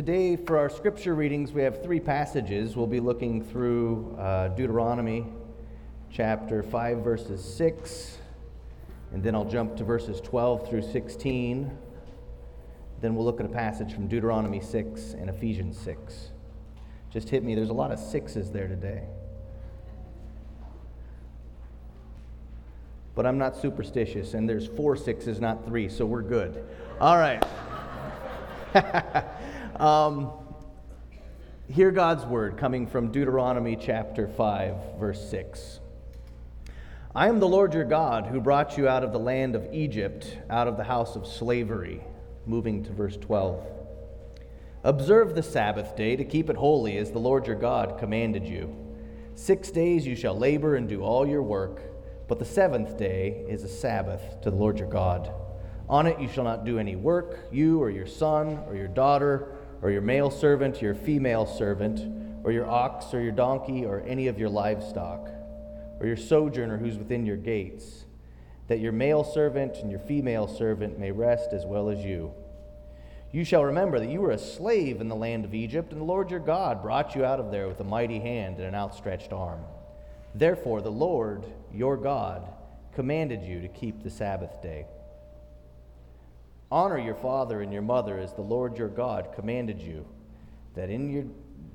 Today, for our scripture readings, we have three passages. We'll be looking through uh, Deuteronomy chapter 5, verses 6, and then I'll jump to verses 12 through 16. Then we'll look at a passage from Deuteronomy 6 and Ephesians 6. Just hit me, there's a lot of sixes there today. But I'm not superstitious, and there's four sixes, not three, so we're good. All right. um, hear God's word coming from Deuteronomy chapter 5, verse 6. I am the Lord your God who brought you out of the land of Egypt, out of the house of slavery. Moving to verse 12. Observe the Sabbath day to keep it holy as the Lord your God commanded you. Six days you shall labor and do all your work, but the seventh day is a Sabbath to the Lord your God. On it you shall not do any work, you or your son or your daughter or your male servant your female servant or your ox or your donkey or any of your livestock or your sojourner who's within your gates, that your male servant and your female servant may rest as well as you. You shall remember that you were a slave in the land of Egypt, and the Lord your God brought you out of there with a mighty hand and an outstretched arm. Therefore, the Lord your God commanded you to keep the Sabbath day. Honor your father and your mother as the Lord your God commanded you, that, in your,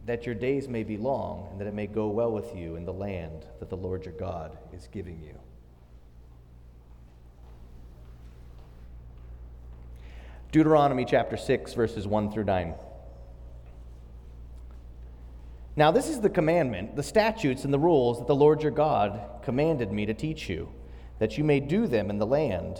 that your days may be long and that it may go well with you in the land that the Lord your God is giving you. Deuteronomy chapter 6, verses 1 through 9. Now, this is the commandment, the statutes, and the rules that the Lord your God commanded me to teach you, that you may do them in the land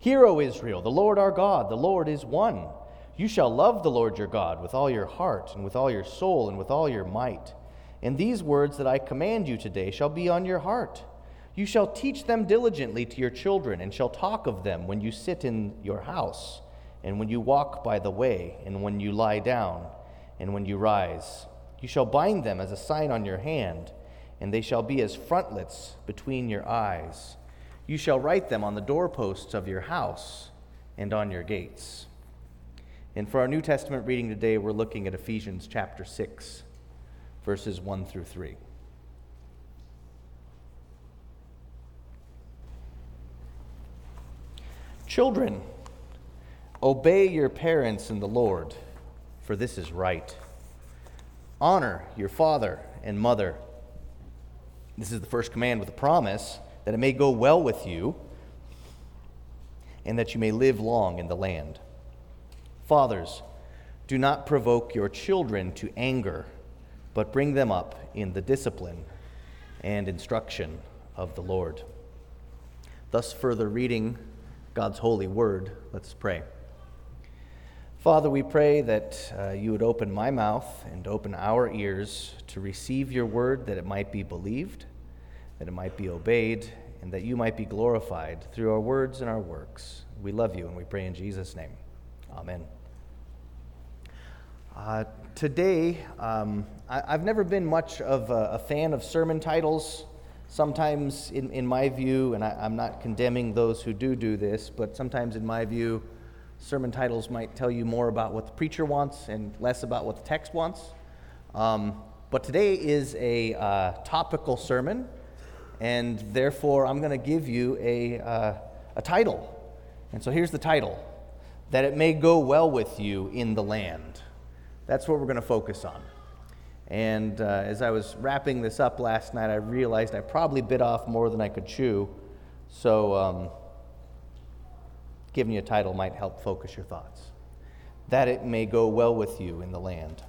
Hear, O Israel, the Lord our God, the Lord is one. You shall love the Lord your God with all your heart, and with all your soul, and with all your might. And these words that I command you today shall be on your heart. You shall teach them diligently to your children, and shall talk of them when you sit in your house, and when you walk by the way, and when you lie down, and when you rise. You shall bind them as a sign on your hand, and they shall be as frontlets between your eyes. You shall write them on the doorposts of your house and on your gates. And for our New Testament reading today, we're looking at Ephesians chapter 6, verses 1 through 3. Children, obey your parents in the Lord, for this is right. Honor your father and mother. This is the first command with a promise that it may go well with you, and that you may live long in the land. Fathers, do not provoke your children to anger, but bring them up in the discipline and instruction of the Lord. Thus, further reading God's holy word, let's pray. Father, we pray that uh, you would open my mouth and open our ears to receive your word, that it might be believed that it might be obeyed, and that you might be glorified through our words and our works. We love you and we pray in Jesus' name. Amen. Uh, today, um, I, have never been much of a, a, fan of sermon titles. Sometimes, in, in my view, and I, I'm not condemning those who do do this, but sometimes, in my view, sermon titles might tell you more about what the preacher wants and less about what the text wants. Um, but today is a uh, topical sermon and therefore I'm going to give you a, uh, a title. And so here's the title That it may go well with you in the land. That's what we're going to focus on. And uh, as I was wrapping this up last night, I realized I probably bit off more than I could chew. So, um, giving you a title might help focus your thoughts. That it may go well with you in the land.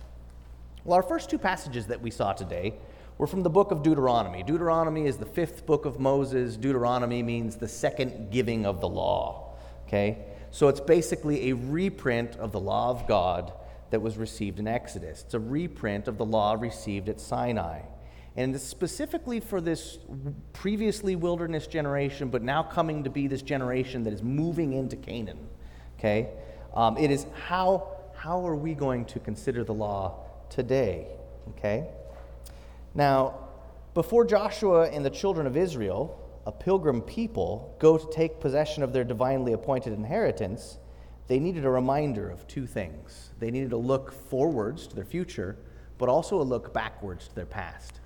Well, our first two passages that we saw today we're from the book of Deuteronomy. Deuteronomy is the fifth book of Moses. Deuteronomy means the second giving of the law. Okay? So it's basically a reprint of the law of God that was received in Exodus. It's a reprint of the law received at Sinai. And it's specifically for this previously wilderness generation, but now coming to be this generation that is moving into Canaan. Okay? Um, it is how, how are we going to consider the law today? Okay? Now, before Joshua and the children of Israel, a pilgrim people, go to take possession of their divinely appointed inheritance, they needed a reminder of two things. They needed to look forwards to their future, but also a look backwards to their past.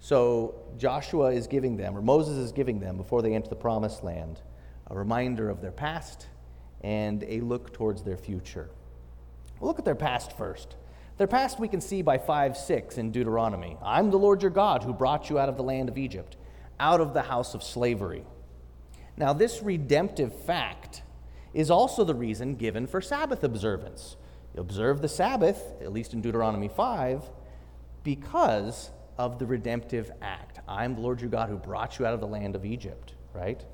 So Joshua is giving them, or Moses is giving them, before they enter the promised land, a reminder of their past and a look towards their future. We'll look at their past first. Their past we can see by 5 6 in Deuteronomy. I'm the Lord your God who brought you out of the land of Egypt, out of the house of slavery. Now, this redemptive fact is also the reason given for Sabbath observance. You observe the Sabbath, at least in Deuteronomy 5, because of the redemptive act. I'm the Lord your God who brought you out of the land of Egypt, right?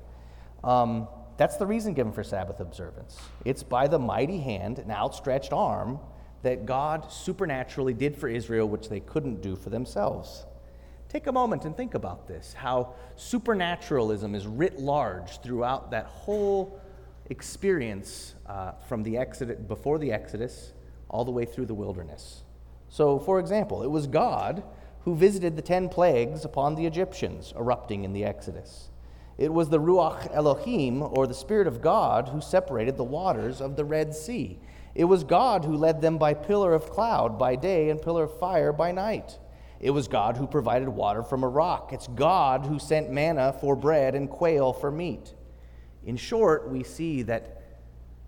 Um, that's the reason given for Sabbath observance. It's by the mighty hand and outstretched arm that God supernaturally did for Israel, which they couldn't do for themselves. Take a moment and think about this how supernaturalism is writ large throughout that whole experience uh, from the Exodus, before the Exodus all the way through the wilderness. So, for example, it was God who visited the ten plagues upon the Egyptians erupting in the Exodus. It was the Ruach Elohim, or the Spirit of God, who separated the waters of the Red Sea. It was God who led them by pillar of cloud by day and pillar of fire by night. It was God who provided water from a rock. It's God who sent manna for bread and quail for meat. In short, we see that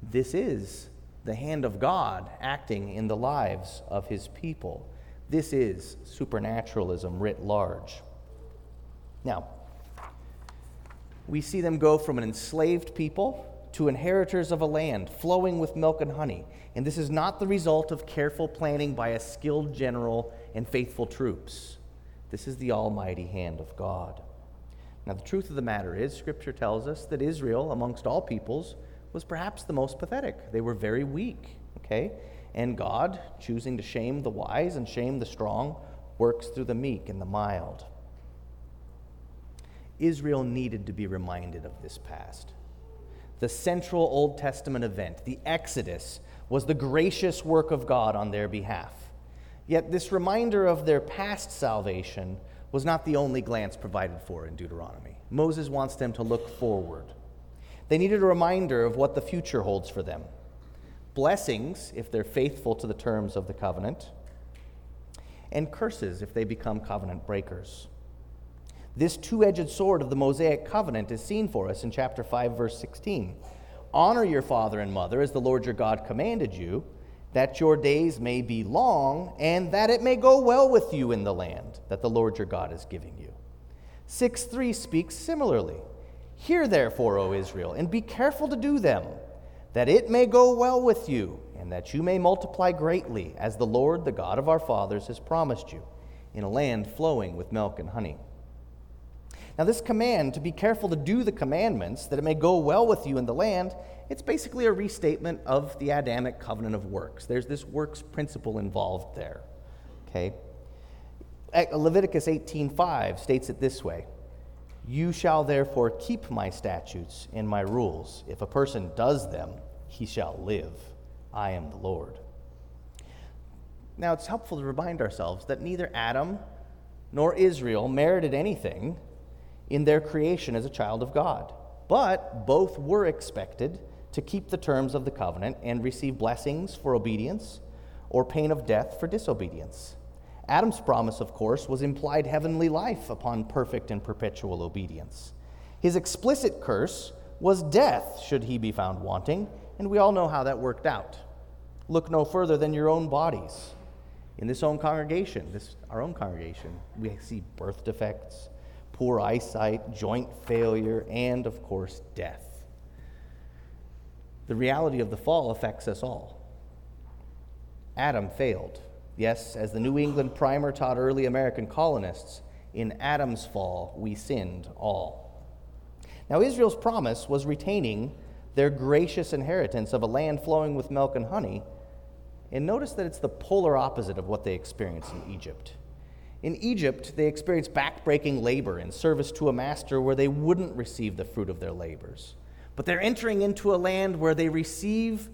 this is the hand of God acting in the lives of his people. This is supernaturalism writ large. Now, we see them go from an enslaved people to inheritors of a land flowing with milk and honey. And this is not the result of careful planning by a skilled general and faithful troops. This is the almighty hand of God. Now, the truth of the matter is, Scripture tells us that Israel, amongst all peoples, was perhaps the most pathetic. They were very weak, okay? And God, choosing to shame the wise and shame the strong, works through the meek and the mild. Israel needed to be reminded of this past. The central Old Testament event, the Exodus, was the gracious work of God on their behalf. Yet, this reminder of their past salvation was not the only glance provided for in Deuteronomy. Moses wants them to look forward. They needed a reminder of what the future holds for them blessings if they're faithful to the terms of the covenant, and curses if they become covenant breakers. This two edged sword of the Mosaic covenant is seen for us in chapter 5, verse 16. Honor your father and mother as the Lord your God commanded you, that your days may be long, and that it may go well with you in the land that the Lord your God is giving you. 6 3 speaks similarly. Hear therefore, O Israel, and be careful to do them, that it may go well with you, and that you may multiply greatly, as the Lord, the God of our fathers, has promised you, in a land flowing with milk and honey. Now, this command to be careful to do the commandments, that it may go well with you in the land, it's basically a restatement of the Adamic covenant of works. There's this works principle involved there. Okay? Eh, Leviticus 18:5 states it this way: "You shall therefore keep my statutes and my rules. If a person does them, he shall live. I am the Lord." Now, it's helpful to remind ourselves that neither Adam nor Israel merited anything in their creation as a child of God. But both were expected to keep the terms of the covenant and receive blessings for obedience or pain of death for disobedience. Adam's promise, of course, was implied heavenly life upon perfect and perpetual obedience. His explicit curse was death, should he be found wanting, and we all know how that worked out. Look no further than your own bodies. In this own congregation, this our own congregation, we see birth defects, poor eyesight, joint failure, and of course, death. The reality of the fall affects us all. Adam failed. Yes, as the New England primer taught early American colonists, in Adam's fall we sinned all. Now, Israel's promise was retaining their gracious inheritance of a land flowing with milk and honey, And notice that it's the polar opposite of what they experienced in Egypt. In Egypt, they experienced backbreaking labor in service to a master where they wouldn't receive the fruit of their labors. But they're entering into a land where they receive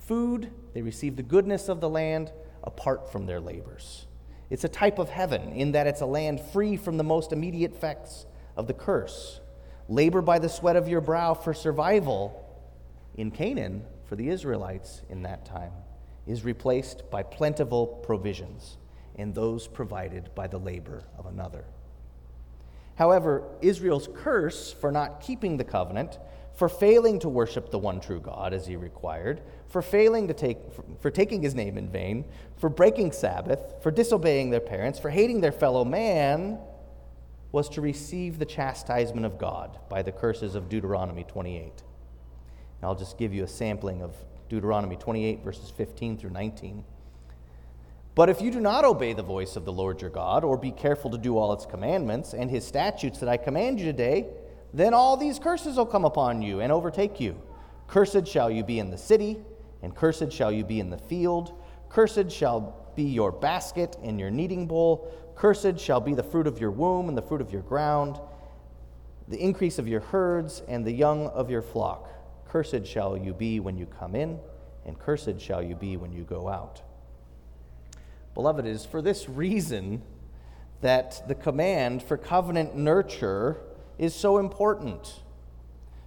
food, they receive the goodness of the land apart from their labors. It's a type of heaven in that it's a land free from the most immediate effects of the curse. Labor by the sweat of your brow for survival in Canaan for the Israelites in that time is replaced by plentiful provisions and those provided by the labor of another. However, Israel's curse for not keeping the covenant, for failing to worship the one true God as he required, for failing to take for, taking his name in vain, for breaking Sabbath, for disobeying their parents, for hating their fellow man, was to receive the chastisement of God by the curses of Deuteronomy 28. And I'll just give you a sampling of Deuteronomy 28, verses 15 through 19. But if you do not obey the voice of the Lord your God, or be careful to do all its commandments and his statutes that I command you today, then all these curses will come upon you and overtake you. Cursed shall you be in the city, and cursed shall you be in the field. Cursed shall be your basket and your kneading bowl. Cursed shall be the fruit of your womb and the fruit of your ground, the increase of your herds and the young of your flock. Cursed shall you be when you come in, and cursed shall you be when you go out. Beloved, it is for this reason that the command for covenant nurture is so important.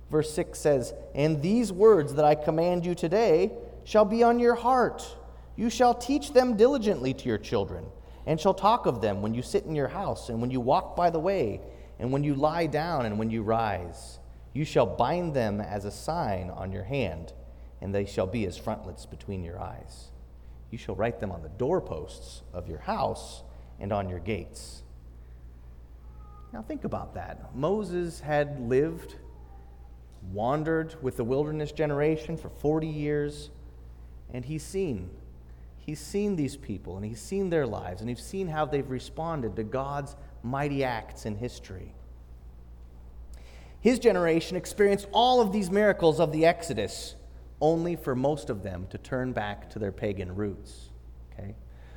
Verse 6 says, And these words that I command you today shall be on your heart. You shall teach them diligently to your children and shall talk of them when you sit in your house, and when you walk by the way, and when you lie down, and when you rise. You shall bind them as a sign on your hand, and they shall be as frontlets between your eyes. You shall write them on the doorposts of your house and on your gates. Now, think about that. Moses had lived, wandered with the wilderness generation for 40 years, and he's seen he's seen these people and he's seen their lives and he's seen how they've responded to God's mighty acts in history. His generation experienced all of these miracles of the Exodus, only for most of them to turn back to their pagan roots. Okay?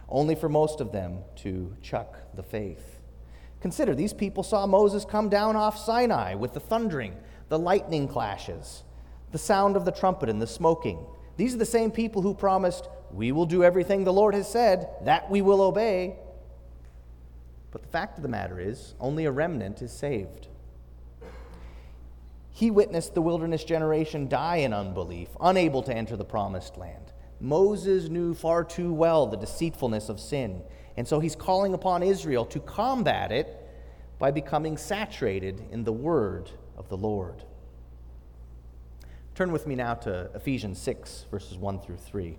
Only for most of them to chuck the faith. Consider, these people saw Moses come down off Sinai with the thundering, the lightning clashes, the sound of the trumpet, and the smoking. These are the same people who promised, we will do everything the Lord has said, that we will obey. But the fact of the matter is, only a remnant is saved. He witnessed the wilderness generation die in unbelief, unable to enter the promised land. Moses knew far too well the deceitfulness of sin, and so he's calling upon Israel to combat it by becoming saturated in the word of the Lord. Turn with me now to Ephesians 6, verses 1 through 3.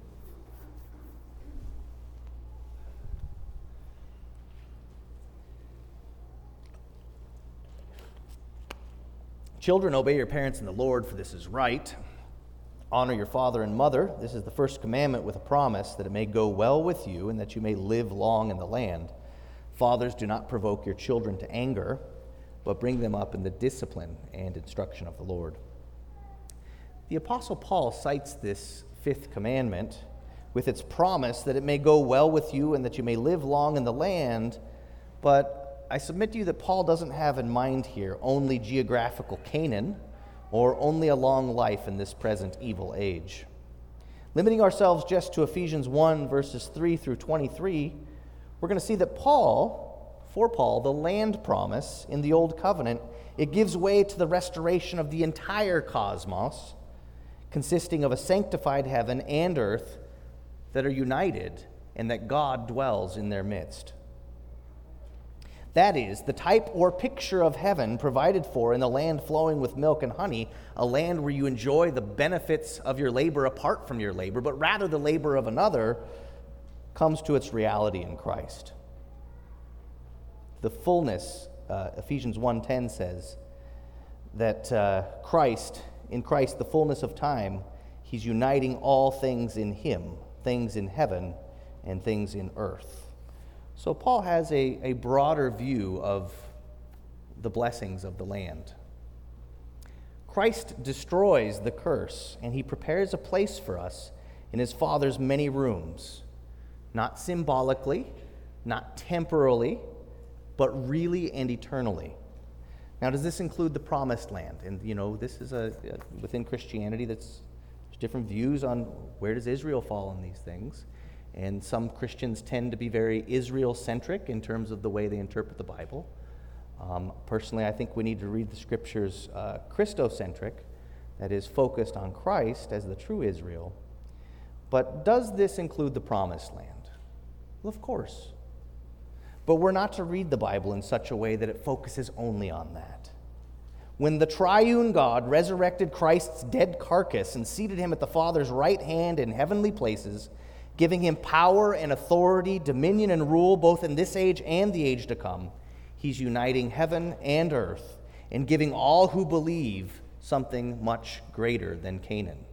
Children, obey your parents in the Lord, for this is right. Honor your father and mother. This is the first commandment with a promise that it may go well with you and that you may live long in the land. Fathers, do not provoke your children to anger, but bring them up in the discipline and instruction of the Lord. The Apostle Paul cites this fifth commandment with its promise that it may go well with you and that you may live long in the land, but I submit to you that Paul doesn't have in mind here only geographical Canaan or only a long life in this present evil age. Limiting ourselves just to Ephesians 1, verses 3 through 23, we're going to see that Paul, for Paul, the land promise in the Old Covenant, it gives way to the restoration of the entire cosmos, consisting of a sanctified heaven and earth that are united and that God dwells in their midst. That is, the type or picture of heaven provided for in the land flowing with milk and honey, a land where you enjoy the benefits of your labor apart from your labor, but rather the labor of another, comes to its reality in Christ. The fullness, uh, Ephesians 1:10 says that uh, Christ, in Christ, the fullness of time, He's uniting all things in Him, things in heaven and things in earth. So Paul has a, a broader view of the blessings of the land. Christ destroys the curse, and he prepares a place for us in his Father's many rooms, not symbolically, not temporally, but really and eternally. Now, does this include the promised land? And, you know, this is a, within Christianity, that's different views on where does Israel fall in these things. And some Christians tend to be very Israel centric in terms of the way they interpret the Bible. Um, personally, I think we need to read the scriptures uh, Christocentric, that is, focused on Christ as the true Israel. But does this include the promised land? Well, of course. But we're not to read the Bible in such a way that it focuses only on that. When the triune God resurrected Christ's dead carcass and seated him at the Father's right hand in heavenly places, giving him power and authority, dominion and rule both in this age and the age to come, he's uniting heaven and earth and giving all who believe something much greater than Canaan.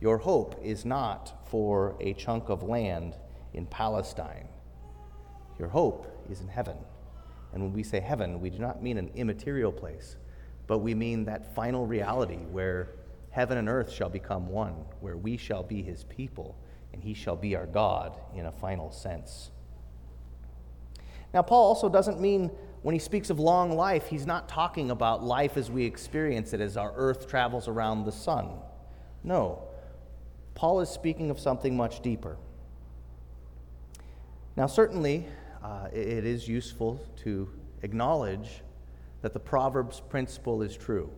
Your hope is not for a chunk of land in Palestine. Your hope is in heaven. And when we say heaven, we do not mean an immaterial place, but we mean that final reality where heaven and earth shall become one, where we shall be his people, and he shall be our God in a final sense. Now, Paul also doesn't mean when he speaks of long life, he's not talking about life as we experience it as our earth travels around the sun. No. Paul is speaking of something much deeper. Now, certainly, uh, it is useful to acknowledge that the Proverbs principle is true.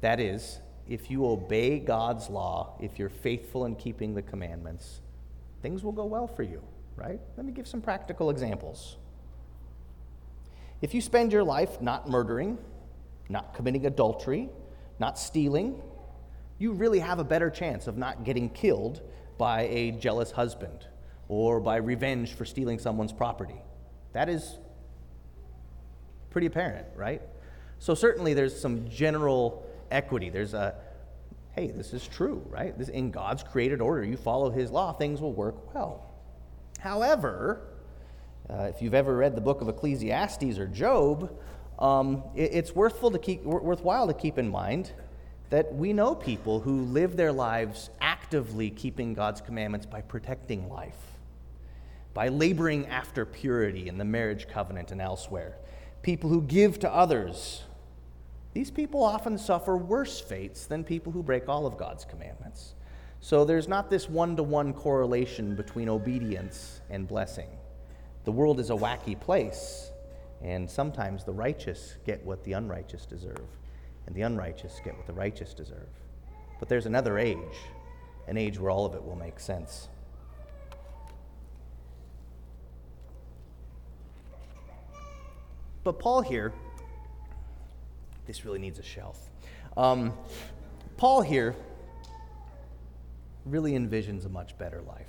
That is, if you obey God's law, if you're faithful in keeping the commandments, things will go well for you, right? Let me give some practical examples. If you spend your life not murdering, not committing adultery, not stealing, you really have a better chance of not getting killed by a jealous husband or by revenge for stealing someone's property. That is pretty apparent, right? So, certainly, there's some general equity. There's a, hey, this is true, right? This, in God's created order, you follow His law, things will work well. However, uh, if you've ever read the book of Ecclesiastes or Job, um, it, it's worthful to keep, worthwhile to keep in mind that we know people who live their lives actively keeping God's commandments by protecting life by laboring after purity in the marriage covenant and elsewhere. People who give to others. These people often suffer worse fates than people who break all of God's commandments. So there's not this one to one correlation between obedience and blessing. The world is a wacky place, and sometimes the righteous get what the unrighteous deserve, and the unrighteous get what the righteous deserve. But there's another age, an age where all of it will make sense. But Paul here, this really needs a shelf. Um, Paul here really envisions a much better life.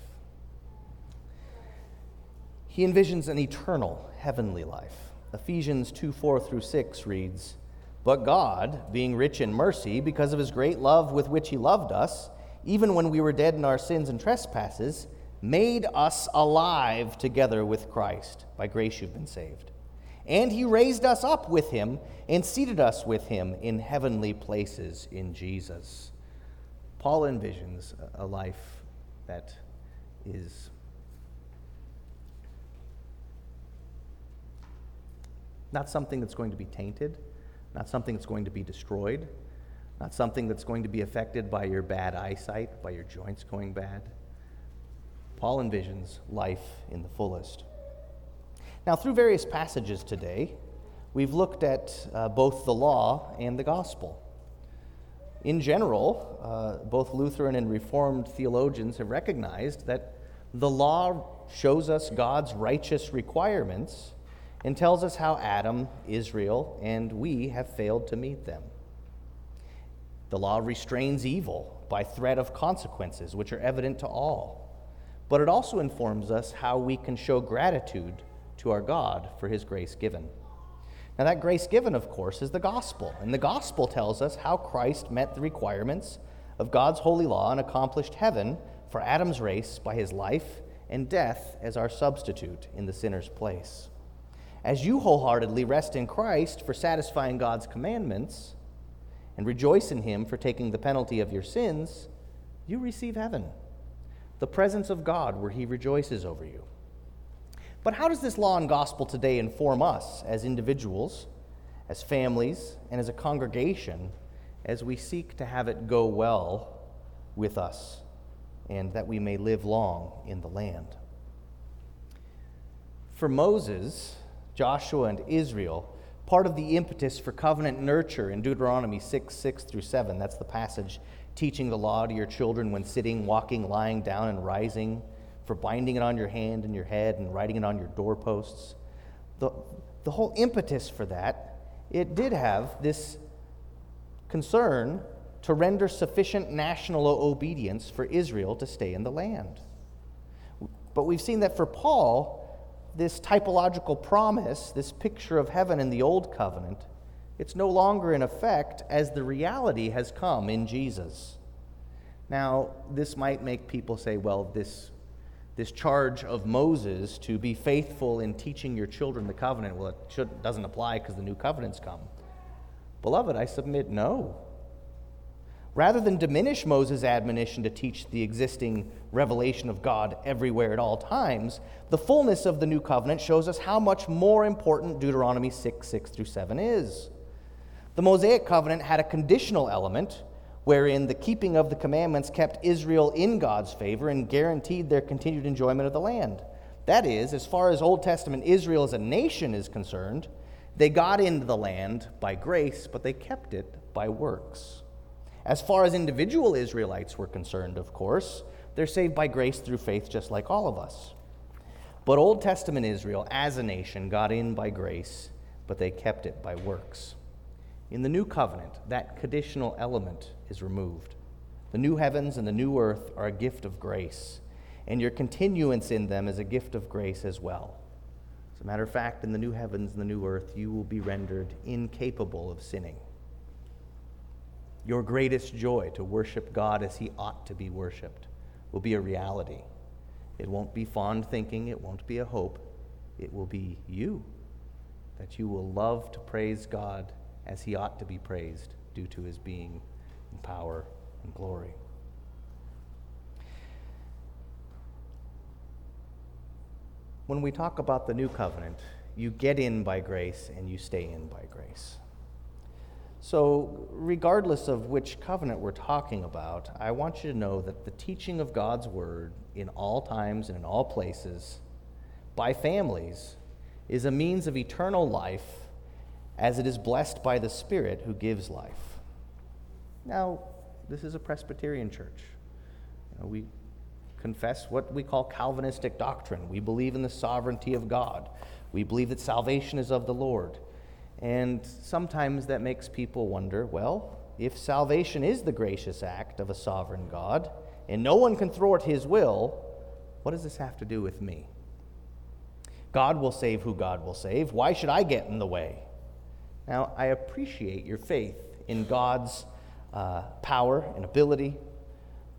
He envisions an eternal, heavenly life. Ephesians 2 4 through 6 reads, But God, being rich in mercy, because of his great love with which he loved us, even when we were dead in our sins and trespasses, made us alive together with Christ. By grace you've been saved and he raised us up with him and seated us with him in heavenly places in Jesus. Paul envisions a life that is not something that's going to be tainted, not something that's going to be destroyed, not something that's going to be affected by your bad eyesight, by your joints going bad. Paul envisions life in the fullest. Now, through various passages today, we've looked at uh, both the law and the gospel. In general, uh, both Lutheran and Reformed theologians have recognized that the law shows us God's righteous requirements and tells us how Adam, Israel, and we have failed to meet them. The law restrains evil by threat of consequences, which are evident to all. But it also informs us how we can show gratitude to our God for his grace given. Now, that grace given, of course, is the gospel. And the gospel tells us how Christ met the requirements of God's holy law and accomplished heaven for Adam's race by his life and death as our substitute in the sinner's place. As you wholeheartedly rest in Christ for satisfying God's commandments and rejoice in him for taking the penalty of your sins, you receive heaven. the presence of God where He rejoices over you. But how does this law and gospel today inform us as individuals, as families, and as a congregation as we seek to have it go well with us and that we may live long in the land? For Moses, Joshua, and Israel, part of the impetus for covenant nurture in Deuteronomy 6 6 through 7, that's the passage teaching the law to your children when sitting, walking, lying down, and rising, for binding it on your hand and your head and writing it on your doorposts. The, the whole impetus for that, it did have this concern to render sufficient national obedience for Israel to stay in the land. But we've seen that for Paul, this typological promise, this picture of heaven in the old covenant, it's no longer in effect as the reality has come in Jesus. Now, this might make people say, well, this, this charge of Moses to be faithful in teaching your children the covenant, well, it should, doesn't apply because the new covenant's come. Beloved, I submit no. Rather than diminish Moses' admonition to teach the existing revelation of God everywhere at all times, the fullness of the new covenant shows us how much more important Deuteronomy 6 6 through 7 is. The Mosaic covenant had a conditional element wherein the keeping of the commandments kept Israel in God's favor and guaranteed their continued enjoyment of the land. That is, as far as Old Testament Israel as a nation is concerned, they got into the land by grace, but they kept it by works. As far as individual Israelites were concerned, of course, they're saved by grace through faith just like all of us. But Old Testament Israel as a nation got in by grace, but they kept it by works. In the new covenant, that conditional element is removed. The new heavens and the new earth are a gift of grace, and your continuance in them is a gift of grace as well. As a matter of fact, in the new heavens and the new earth, you will be rendered incapable of sinning. Your greatest joy to worship God as He ought to be worshiped will be a reality. It won't be fond thinking, it won't be a hope, it will be you. That you will love to praise God as he ought to be praised due to his being power and glory. When we talk about the new covenant, you get in by grace and you stay in by grace. So, regardless of which covenant we're talking about, I want you to know that the teaching of God's word in all times and in all places by families is a means of eternal life as it is blessed by the Spirit who gives life. Now, this is a Presbyterian church. You know, we confess what we call Calvinistic doctrine. We believe in the sovereignty of God. We believe that salvation is of the Lord. And sometimes that makes people wonder well, if salvation is the gracious act of a sovereign God, and no one can thwart his will, what does this have to do with me? God will save who God will save. Why should I get in the way? Now, I appreciate your faith in God's uh, power and ability,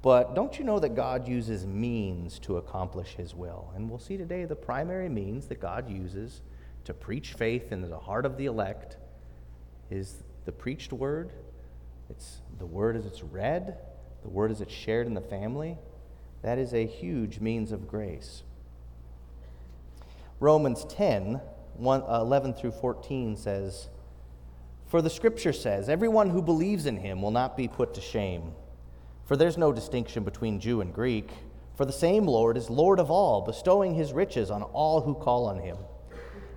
but don't you know that God uses means to accomplish his will? And we'll see today the primary means that God uses to preach faith into the heart of the elect is the preached word. It's the word as it's read, the word as it's shared in the family. That is a huge means of grace. Romans 10, 1, uh, 11 through 14 says, for the scripture says, Everyone who believes in him will not be put to shame. For there's no distinction between Jew and Greek. For the same Lord is Lord of all, bestowing his riches on all who call on him.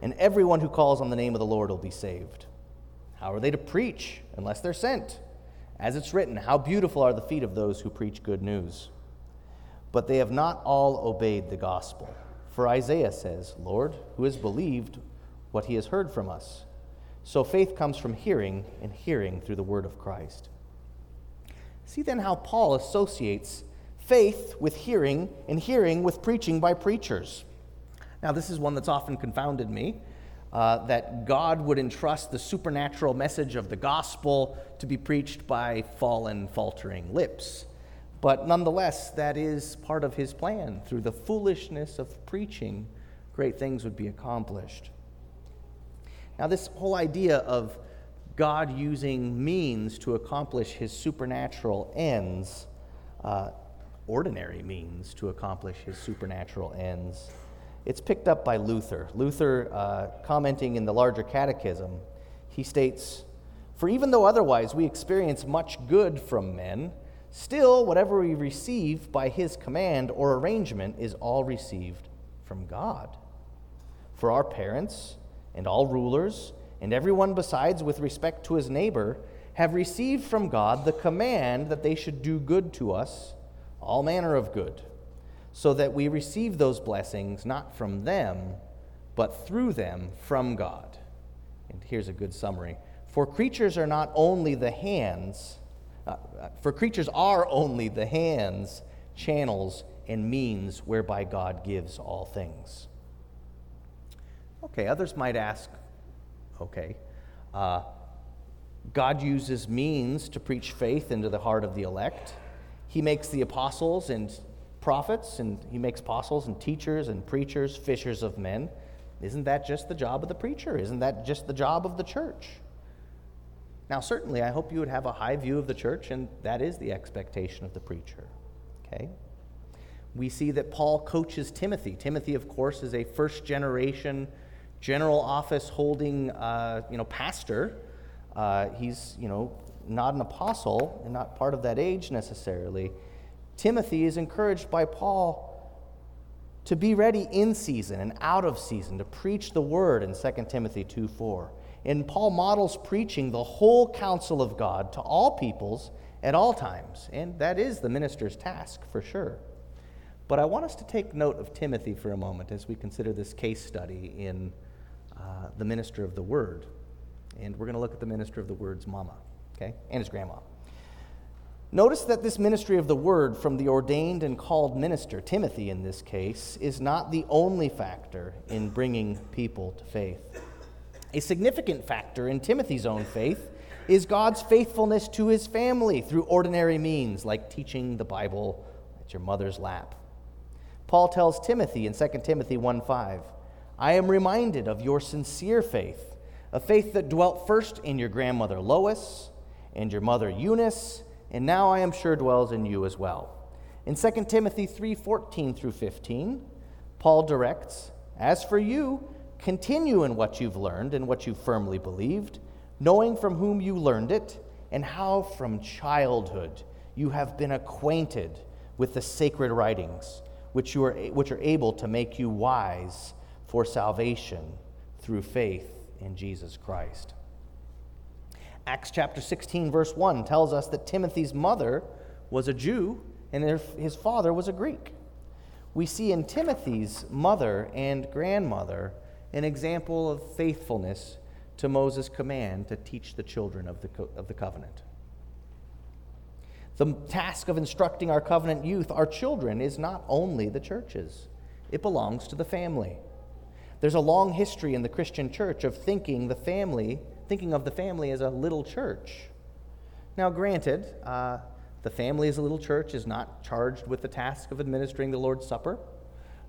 And everyone who calls on the name of the Lord will be saved. How are they to preach unless they're sent? As it's written, How beautiful are the feet of those who preach good news. But they have not all obeyed the gospel. For Isaiah says, Lord, who has believed what he has heard from us? So faith comes from hearing, and hearing through the word of Christ. See then how Paul associates faith with hearing, and hearing with preaching by preachers. Now, this is one that's often confounded me. Uh, that God would entrust the supernatural message of the gospel to be preached by fallen, faltering lips. But nonetheless, that is part of his plan. Through the foolishness of preaching, great things would be accomplished. Now, this whole idea of God using means to accomplish his supernatural ends, uh, ordinary means to accomplish his supernatural ends. It's picked up by Luther. Luther, uh, commenting in the larger catechism, he states, For even though otherwise we experience much good from men, still whatever we receive by his command or arrangement is all received from God. For our parents and all rulers and everyone besides with respect to his neighbor have received from God the command that they should do good to us, all manner of good so that we receive those blessings not from them, but through them from God. And here's a good summary For creatures are not only the hands, uh, uh, for creatures are only the hands, channels, and means whereby God gives all things. Okay, others might ask, okay, uh, God uses means to preach faith into the heart of the elect. He makes the apostles and prophets and he makes apostles and teachers and preachers, fishers of men. Isn't that just the job of the preacher? Isn't that just the job of the church? Now, certainly, I hope you would have a high view of the church, and that is the expectation of the preacher. Okay? We see that Paul coaches Timothy. Timothy, of course, is a first generation general office holding uh, you know, pastor. Uh, he's you know, not an apostle and not part of that age necessarily. Timothy is encouraged by Paul to be ready in season and out of season to preach the word in 2 Timothy 2 4. And Paul models preaching the whole counsel of God to all peoples at all times. And that is the minister's task for sure. But I want us to take note of Timothy for a moment as we consider this case study in uh, the minister of the word. And we're going to look at the minister of the word's mama, okay, and his grandma. Notice that this ministry of the word from the ordained and called minister, Timothy in this case, is not the only factor in bringing people to faith. A significant factor in Timothy's own faith is God's faithfulness to his family through ordinary means, like teaching the Bible at your mother's lap. Paul tells Timothy in 2 Timothy 1 5, I am reminded of your sincere faith, a faith that dwelt first in your grandmother Lois and your mother Eunice and now I am sure dwells in you as well. In 2 Timothy 3:14 through 15, Paul directs, "As for you, continue in what you've learned and what you firmly believed, knowing from whom you learned it, and how from childhood you have been acquainted with the sacred writings, which, you are, which are able to make you wise for salvation through faith in Jesus Christ." Acts chapter 16, verse 1 tells us that Timothy's mother was a Jew and his father was a Greek. We see in Timothy's mother and grandmother an example of faithfulness to Moses' command to teach the children of the, co- of the covenant. The task of instructing our covenant youth, our children, is not only the churches, it belongs to the family. There's a long history in the Christian church of thinking the family thinking of the family as a little church. Now, granted, uh, the family as a little church is not charged with the task of administering the Lord's Supper.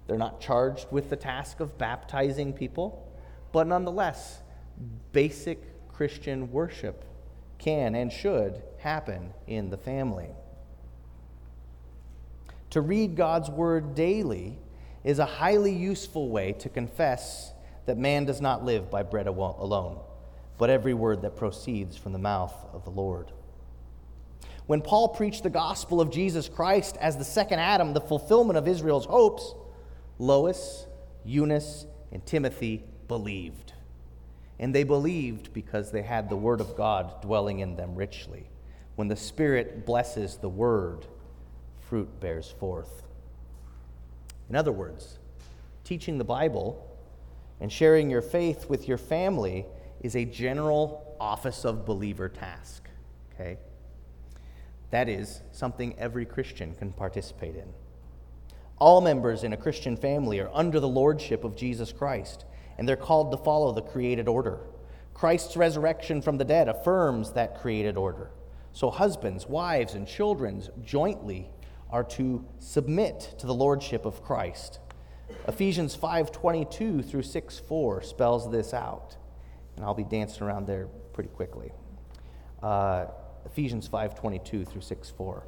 They're not charged with the task of baptizing people. But nonetheless, basic Christian worship can and should happen in the family. To read God's Word daily is a highly useful way to confess that man does not live by bread alone but every word that proceeds from the mouth of the Lord. When Paul preached the gospel of Jesus Christ as the second Adam, the fulfillment of Israel's hopes, Lois, Eunice, and Timothy believed. And they believed because they had the Word of God dwelling in them richly. When the Spirit blesses the Word, fruit bears forth. In other words, teaching the Bible and sharing your faith with your family is a general office of believer task. Okay? That is something every Christian can participate in. All members in a Christian family are under the lordship of Jesus Christ, and they're called to follow the created order. Christ's resurrection from the dead affirms that created order. So husbands, wives, and children jointly are to submit to the lordship of Christ. Ephesians 5:22 through 6:4 spells this out and I'll be dancing around there pretty quickly. Uh, Ephesians 5:22 through 6:4.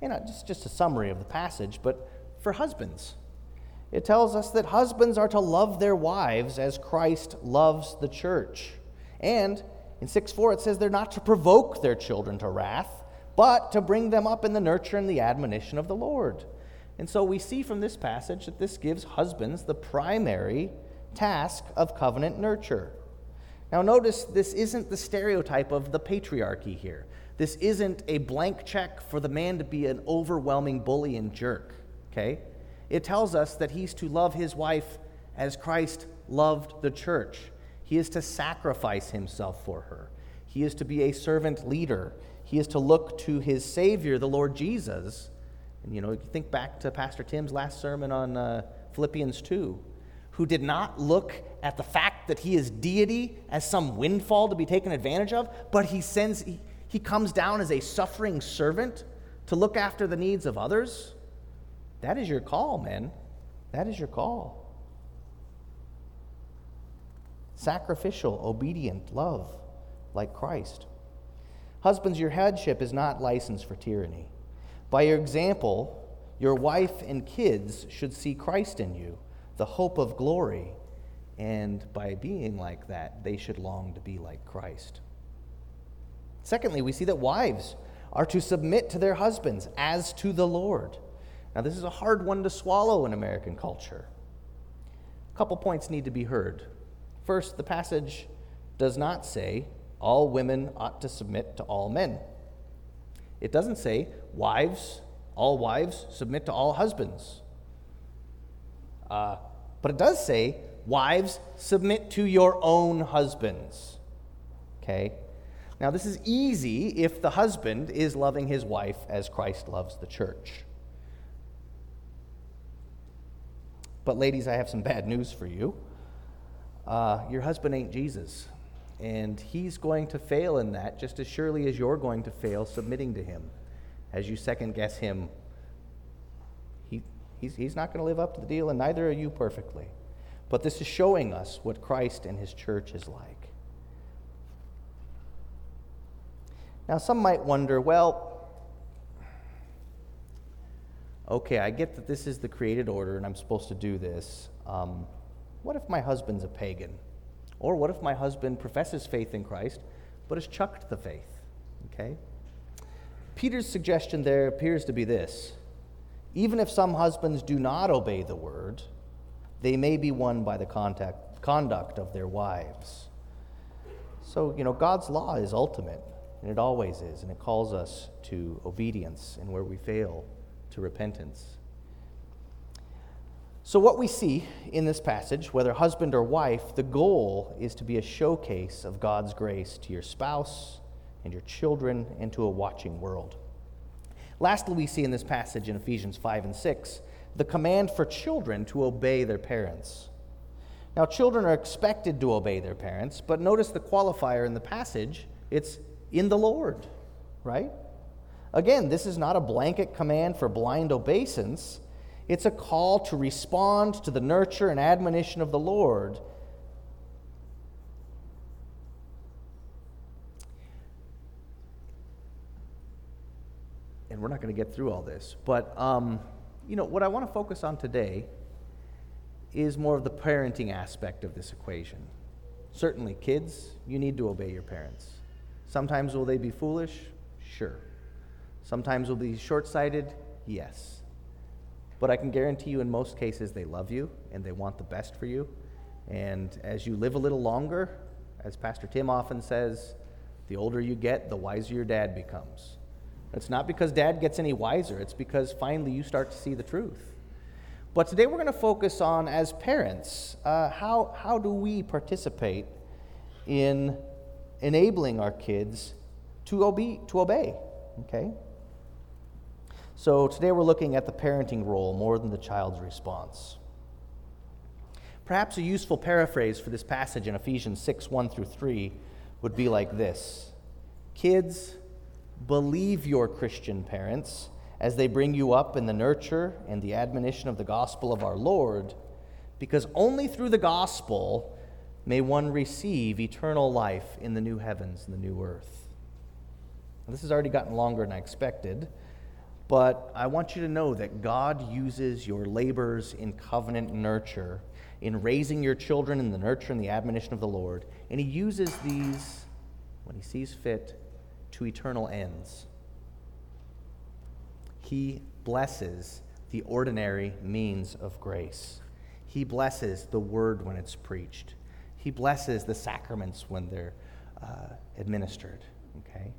and just, just a summary of the passage, but for husbands. It tells us that husbands are to love their wives as Christ loves the church. And in 6 4, it says they're not to provoke their children to wrath, but to bring them up in the nurture and the admonition of the Lord. And so we see from this passage that this gives husbands the primary task of covenant nurture. Now, notice this isn't the stereotype of the patriarchy here. This isn't a blank check for the man to be an overwhelming bully and jerk, okay? It tells us that he's to love his wife as Christ loved the church. He is to sacrifice himself for her. He is to be a servant leader. He is to look to his Savior, the Lord Jesus. And you know, think back to Pastor Tim's last sermon on uh, Philippians 2, who did not look at the fact that he is deity as some windfall to be taken advantage of, but he sends, he, he comes down as a suffering servant to look after the needs of others. That is your call, men. That is your call. Sacrificial, obedient love like Christ. Husbands, your headship is not license for tyranny. By your example, your wife and kids should see Christ in you, the hope of glory. And by being like that, they should long to be like Christ. Secondly, we see that wives are to submit to their husbands as to the Lord. Now, this is a hard one to swallow in American culture. A couple points need to be heard. First, the passage does not say all women ought to submit to all men. It doesn't say wives, all wives, submit to all husbands. Uh, but it does say wives, submit to your own husbands. Okay? Now, this is easy if the husband is loving his wife as Christ loves the church. But, ladies, I have some bad news for you. Uh, your husband ain't Jesus, and he's going to fail in that just as surely as you're going to fail submitting to him. As you second guess him, he, he's, he's not going to live up to the deal, and neither are you perfectly. But this is showing us what Christ and his church is like. Now, some might wonder well, okay, I get that this is the created order and I'm supposed to do this. Um, what if my husband's a pagan? Or what if my husband professes faith in Christ but has chucked the faith? Okay? Peter's suggestion there appears to be this even if some husbands do not obey the word, they may be won by the contact, conduct of their wives. So, you know, God's law is ultimate. And it always is. And it calls us to obedience and where we fail, to repentance. So, what we see in this passage, whether husband or wife, the goal is to be a showcase of God's grace to your spouse and your children and to a watching world. Lastly, we see in this passage in Ephesians 5 and 6 the command for children to obey their parents. Now, children are expected to obey their parents, but notice the qualifier in the passage it's in the Lord, right? Again, this is not a blanket command for blind obeisance. It's a call to respond to the nurture and admonition of the Lord. And we're not going to get through all this, but um, you know what I want to focus on today is more of the parenting aspect of this equation. Certainly, kids, you need to obey your parents. Sometimes will they be foolish? Sure. Sometimes will be short sighted? Yes. But I can guarantee you, in most cases, they love you and they want the best for you. And as you live a little longer, as Pastor Tim often says, the older you get, the wiser your dad becomes. It's not because dad gets any wiser, it's because finally you start to see the truth. But today we're going to focus on, as parents, uh, how, how do we participate in enabling our kids to to obey. Okay? So today we're looking at the parenting role more than the child's response. Perhaps a useful paraphrase for this passage in Ephesians 6 1 through 3 would be like this Kids, believe your Christian parents as they bring you up in the nurture and the admonition of the gospel of our Lord, because only through the gospel may one receive eternal life in the new heavens and the new earth. Now, this has already gotten longer than I expected, But I want you to know that God uses your labors in covenant nurture, in raising your children in the nurture and the admonition of the Lord. And He uses these, when He sees fit, to eternal ends. He blesses the ordinary means of grace. He blesses the word when it's preached. He blesses the sacraments when they're uh, administered. Okay?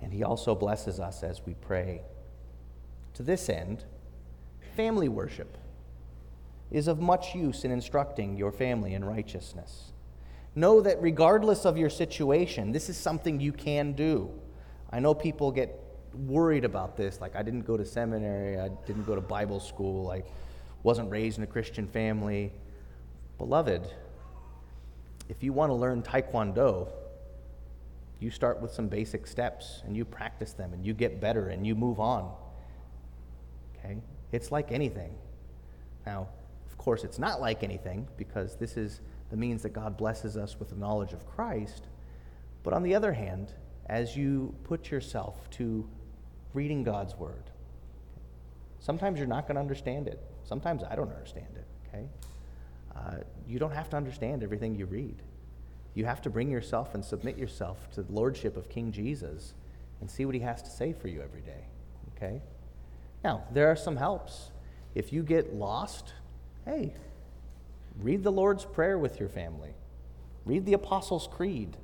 And He also blesses us as we pray. To this end, family worship is of much use in instructing your family in righteousness. Know that regardless of your situation, this is something you can do. I know people get worried about this, like, I didn't go to seminary, I didn't go to Bible school, I wasn't raised in a Christian family. Beloved, if you want to learn Taekwondo, you start with some basic steps and you practice them and you get better and you move on. Okay? It's like anything. Now, of course, it's not like anything because this is the means that God blesses us with the knowledge of Christ. But on the other hand, as you put yourself to reading God's Word, sometimes you're not going to understand it. Sometimes I don't understand it, okay? Uh, you don't have to understand everything you read. You have to bring yourself and submit yourself to the lordship of King Jesus and see what he has to say for you every day. Okay? Now, there are some helps. If you get lost, hey, read the Lord's Prayer with your family. Read the Apostles' Creed.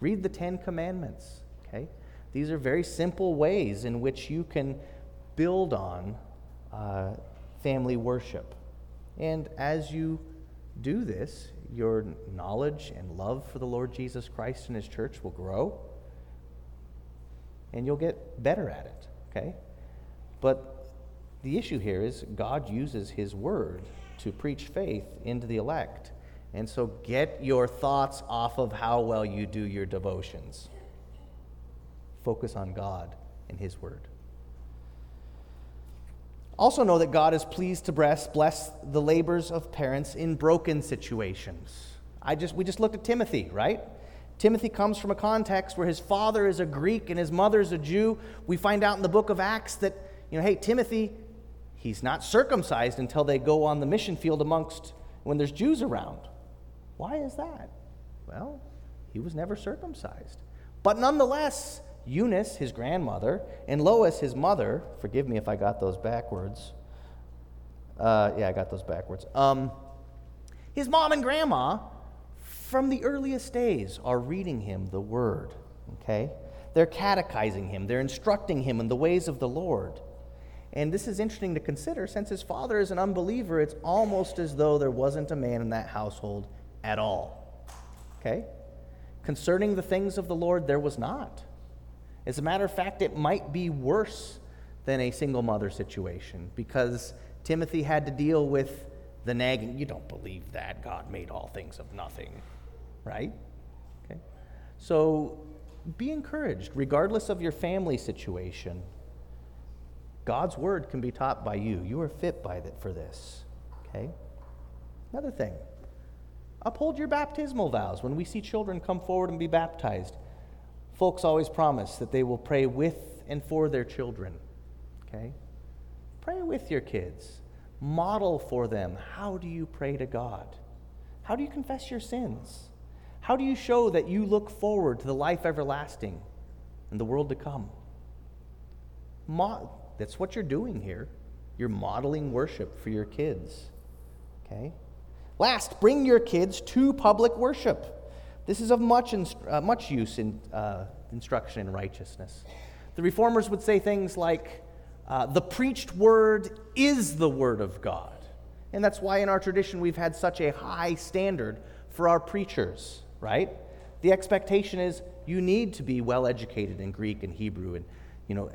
Read the Ten Commandments. Okay? These are very simple ways in which you can build on uh, family worship. And as you do this, your knowledge and love for the Lord Jesus Christ and His church will grow, and you'll get better at it, okay? But the issue here is God uses His word to preach faith into the elect. And so get your thoughts off of how well you do your devotions. Focus on God and His word. Also, know that God is pleased to bless, bless the labors of parents in broken situations. I just, we just looked at Timothy, right? Timothy comes from a context where his father is a Greek and his mother is a Jew. We find out in the book of Acts that, you know, hey, Timothy, he's not circumcised until they go on the mission field amongst when there's Jews around. Why is that? Well, he was never circumcised. But nonetheless, Eunice, his grandmother, and Lois, his mother. Forgive me if I got those backwards. Uh, yeah, I got those backwards. Um, his mom and grandma, from the earliest days, are reading him the word. Okay? They're catechizing him, they're instructing him in the ways of the Lord. And this is interesting to consider since his father is an unbeliever, it's almost as though there wasn't a man in that household at all. Okay? Concerning the things of the Lord, there was not. As a matter of fact, it might be worse than a single mother situation because Timothy had to deal with the nagging, you don't believe that God made all things of nothing, right? Okay. So be encouraged, regardless of your family situation. God's word can be taught by you. You are fit by it for this. Okay? Another thing. Uphold your baptismal vows when we see children come forward and be baptized. Folks always promise that they will pray with and for their children. Okay? Pray with your kids. Model for them how do you pray to God? How do you confess your sins? How do you show that you look forward to the life everlasting and the world to come? Mo- that's what you're doing here. You're modeling worship for your kids. Okay? Last, bring your kids to public worship. This is of much, uh, much use in uh, instruction in righteousness. The reformers would say things like, uh, the preached word is the word of God. And that's why in our tradition we've had such a high standard for our preachers, right? The expectation is you need to be well educated in Greek and Hebrew and, you know,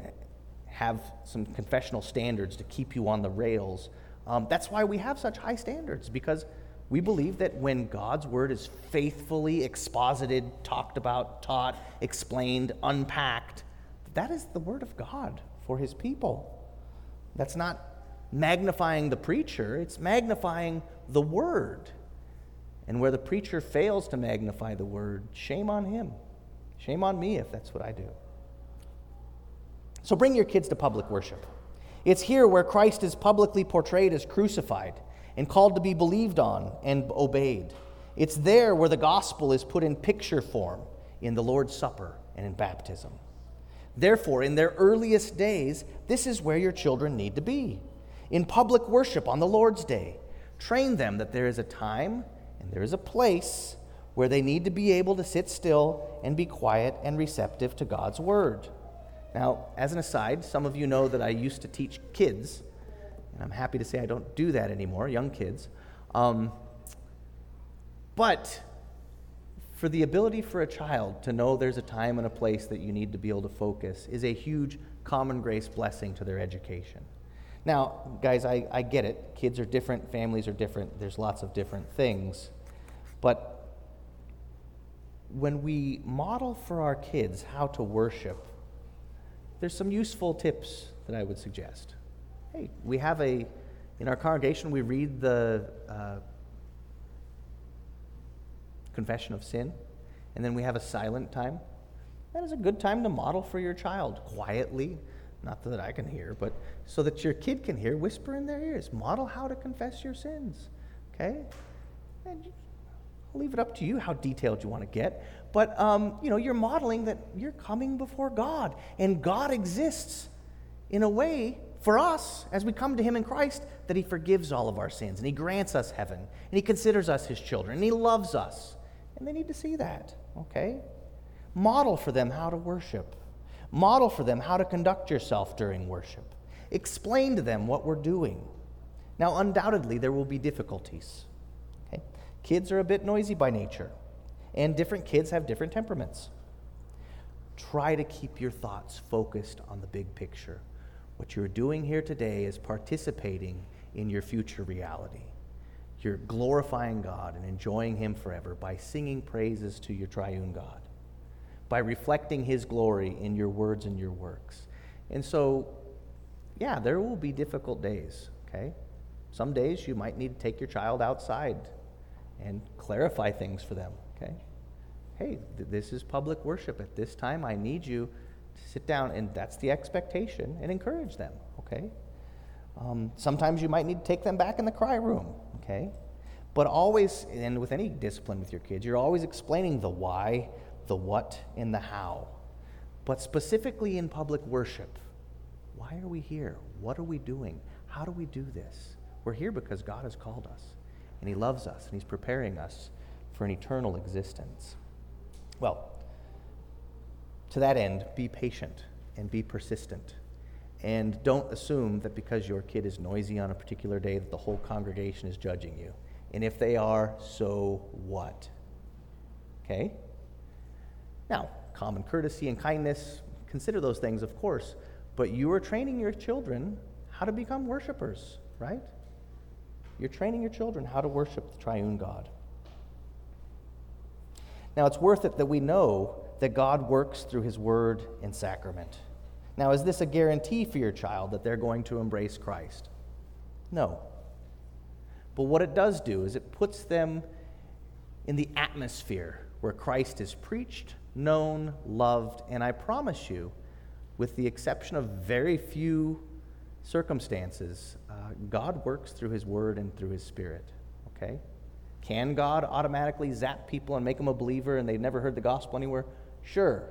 have some confessional standards to keep you on the rails. Um, that's why we have such high standards, because we believe that when God's word is faithfully exposited, talked about, taught, explained, unpacked, that is the word of God for his people. That's not magnifying the preacher, it's magnifying the word. And where the preacher fails to magnify the word, shame on him. Shame on me if that's what I do. So bring your kids to public worship. It's here where Christ is publicly portrayed as crucified and called to be believed on and obeyed. It's there where the gospel is put in picture form in the Lord's Supper and in baptism. Therefore, in their earliest days, this is where your children need to be. In public worship on the Lord's Day, train them that there is a time and there is a place where they need to be able to sit still and be quiet and receptive to God's word. Now, as an aside, some of you know that I used to teach kids, and I'm happy to say I don't do that anymore, young kids. Um, but for the ability for a child to know there's a time and a place that you need to be able to focus is a huge common grace blessing to their education. Now, guys, I, I get it. Kids are different, families are different, there's lots of different things. But when we model for our kids how to worship, there's some useful tips that I would suggest. Hey, we have a, in our congregation, we read the uh, confession of sin, and then we have a silent time. That is a good time to model for your child quietly, not that I can hear, but so that your kid can hear, whisper in their ears. Model how to confess your sins. Okay? And I'll leave it up to you how detailed you want to get. But, um, you know, you're modeling that you're coming before God, and God exists in a way for us as we come to Him in Christ that He forgives all of our sins, and He grants us heaven, and He considers us His children, and He loves us. And they need to see that, okay? Model for them how to worship. Model for them how to conduct yourself during worship. Explain to them what we're doing. Now, undoubtedly, there will be difficulties. Okay? Kids are a bit noisy by nature, and different kids have different temperaments. Try to keep your thoughts focused on the big picture. What you're doing here today is participating in your future reality. You're glorifying God and enjoying Him forever by singing praises to your triune God, by reflecting His glory in your words and your works. And so, yeah, there will be difficult days, okay? Some days you might need to take your child outside and clarify things for them, okay? Hey, th- this is public worship. At this time, I need you to sit down, and that's the expectation, and encourage them, okay? Um, sometimes you might need to take them back in the cry room, okay? But always, and with any discipline with your kids, you're always explaining the why, the what, and the how. But specifically in public worship, why are we here? What are we doing? How do we do this? We're here because God has called us and He loves us, and He's preparing us for an eternal existence. Well, to that end, be patient and be persistent. And don't assume that because your kid is noisy on a particular day that the whole congregation is judging you. And if they are, so what? Okay? Now, common courtesy and kindness, consider those things, of course, but you are training your children how to become worshipers, right? You're training your children how to worship the triune God. Now, it's worth it that we know that God works through his word and sacrament. Now, is this a guarantee for your child that they're going to embrace Christ? No. But what it does do is it puts them in the atmosphere where Christ is preached, known, loved, and I promise you, with the exception of very few circumstances, uh, God works through His Word and through His Spirit. Okay? Can God automatically zap people and make them a believer and they've never heard the gospel anywhere? Sure.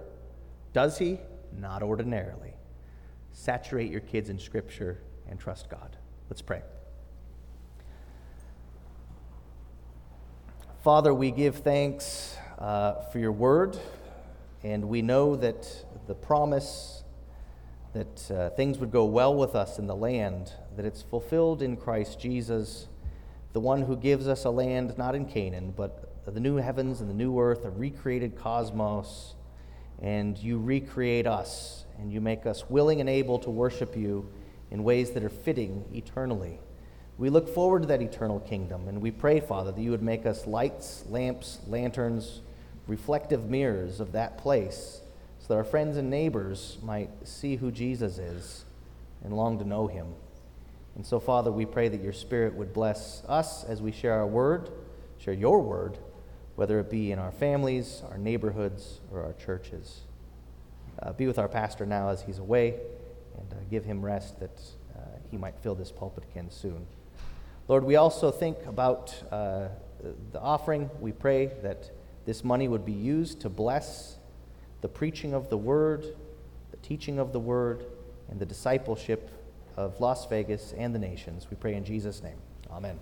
Does He? Not ordinarily. Saturate your kids in Scripture and trust God. Let's pray. Father, we give thanks uh, for your word, and we know that the promise that uh, things would go well with us in the land, that it's fulfilled in Christ Jesus, the one who gives us a land not in Canaan, but the new heavens and the new earth, a recreated cosmos, and you recreate us, and you make us willing and able to worship you in ways that are fitting eternally. We look forward to that eternal kingdom, and we pray, Father, that you would make us lights, lamps, lanterns, reflective mirrors of that place so that our friends and neighbors might see who Jesus is and long to know him. And so, Father, we pray that your Spirit would bless us as we share our word, share your word, whether it be in our families, our neighborhoods, or our churches. Uh, be with our pastor now as he's away. and uh, give him rest that uh, he might fill this pulpit again soon. Lord, we also think about uh, the offering. We pray that this money would be used to bless the preaching of the word, the teaching of the word, and the discipleship of Las Vegas and the nations. We pray in Jesus' name. Amen.